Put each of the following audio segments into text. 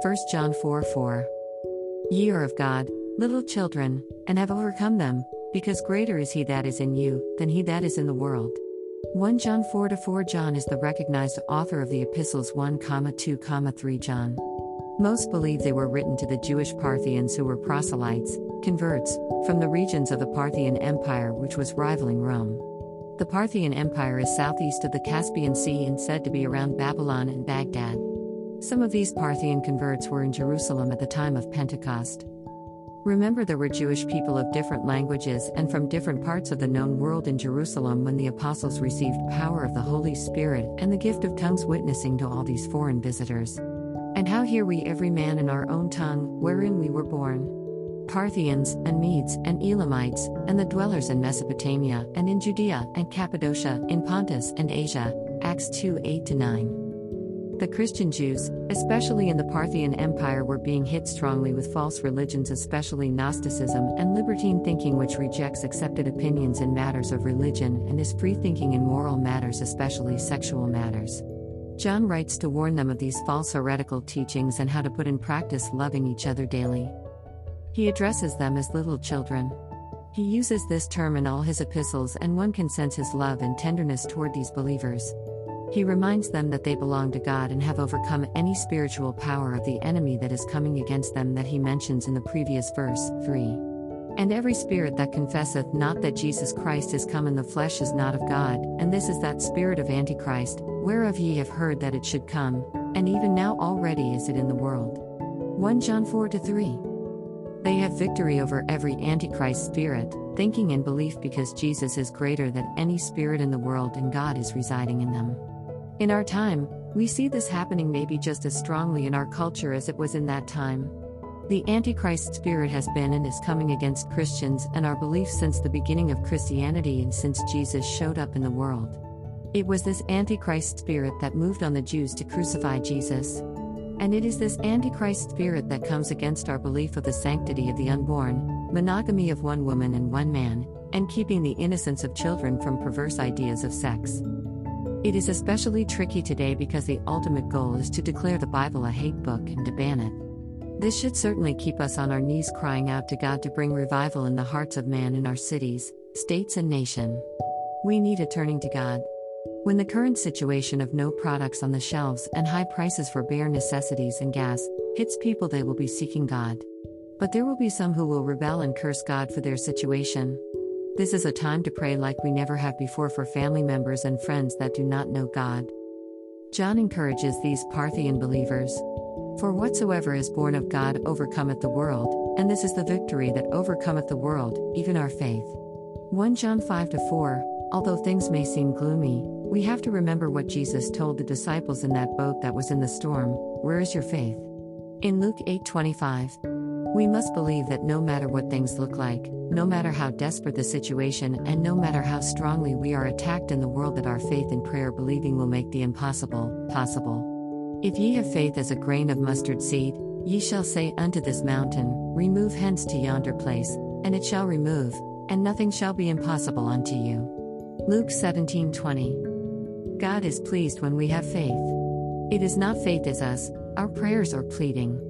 1 John 4 4. Ye are of God, little children, and have overcome them, because greater is he that is in you than he that is in the world. 1 John 4 4 John is the recognized author of the epistles 1, 2, 3 John. Most believe they were written to the Jewish Parthians who were proselytes, converts, from the regions of the Parthian Empire which was rivaling Rome. The Parthian Empire is southeast of the Caspian Sea and said to be around Babylon and Baghdad. Some of these Parthian converts were in Jerusalem at the time of Pentecost. Remember, there were Jewish people of different languages and from different parts of the known world in Jerusalem when the apostles received power of the Holy Spirit and the gift of tongues, witnessing to all these foreign visitors. And how hear we every man in our own tongue, wherein we were born? Parthians, and Medes, and Elamites, and the dwellers in Mesopotamia, and in Judea, and Cappadocia, in Pontus, and Asia. Acts 2 8 9. The Christian Jews, especially in the Parthian Empire, were being hit strongly with false religions, especially Gnosticism and libertine thinking, which rejects accepted opinions in matters of religion and is free thinking in moral matters, especially sexual matters. John writes to warn them of these false heretical teachings and how to put in practice loving each other daily. He addresses them as little children. He uses this term in all his epistles, and one can sense his love and tenderness toward these believers. He reminds them that they belong to God and have overcome any spiritual power of the enemy that is coming against them that he mentions in the previous verse 3. And every spirit that confesseth not that Jesus Christ is come in the flesh is not of God, and this is that spirit of Antichrist, whereof ye have heard that it should come, and even now already is it in the world. 1 John 4 3. They have victory over every Antichrist spirit, thinking and belief because Jesus is greater than any spirit in the world and God is residing in them. In our time, we see this happening maybe just as strongly in our culture as it was in that time. The Antichrist spirit has been and is coming against Christians and our beliefs since the beginning of Christianity and since Jesus showed up in the world. It was this Antichrist spirit that moved on the Jews to crucify Jesus. And it is this Antichrist spirit that comes against our belief of the sanctity of the unborn, monogamy of one woman and one man, and keeping the innocence of children from perverse ideas of sex. It is especially tricky today because the ultimate goal is to declare the Bible a hate book and to ban it. This should certainly keep us on our knees crying out to God to bring revival in the hearts of man in our cities, states, and nation. We need a turning to God. When the current situation of no products on the shelves and high prices for bare necessities and gas hits people, they will be seeking God. But there will be some who will rebel and curse God for their situation. This is a time to pray like we never have before for family members and friends that do not know God. John encourages these Parthian believers For whatsoever is born of God overcometh the world, and this is the victory that overcometh the world, even our faith. 1 John 5 4 Although things may seem gloomy, we have to remember what Jesus told the disciples in that boat that was in the storm Where is your faith? In Luke 8 25. We must believe that no matter what things look like, no matter how desperate the situation, and no matter how strongly we are attacked in the world, that our faith and prayer believing will make the impossible possible. If ye have faith as a grain of mustard seed, ye shall say unto this mountain, Remove hence to yonder place, and it shall remove, and nothing shall be impossible unto you. Luke 17 20. God is pleased when we have faith. It is not faith as us, our prayers or pleading.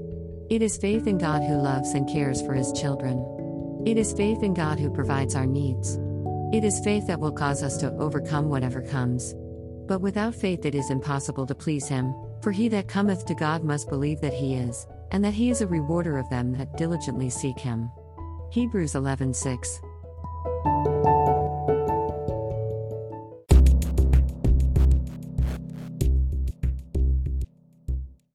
It is faith in God who loves and cares for his children. It is faith in God who provides our needs. It is faith that will cause us to overcome whatever comes. But without faith it is impossible to please him, for he that cometh to God must believe that he is, and that he is a rewarder of them that diligently seek him. Hebrews 11:6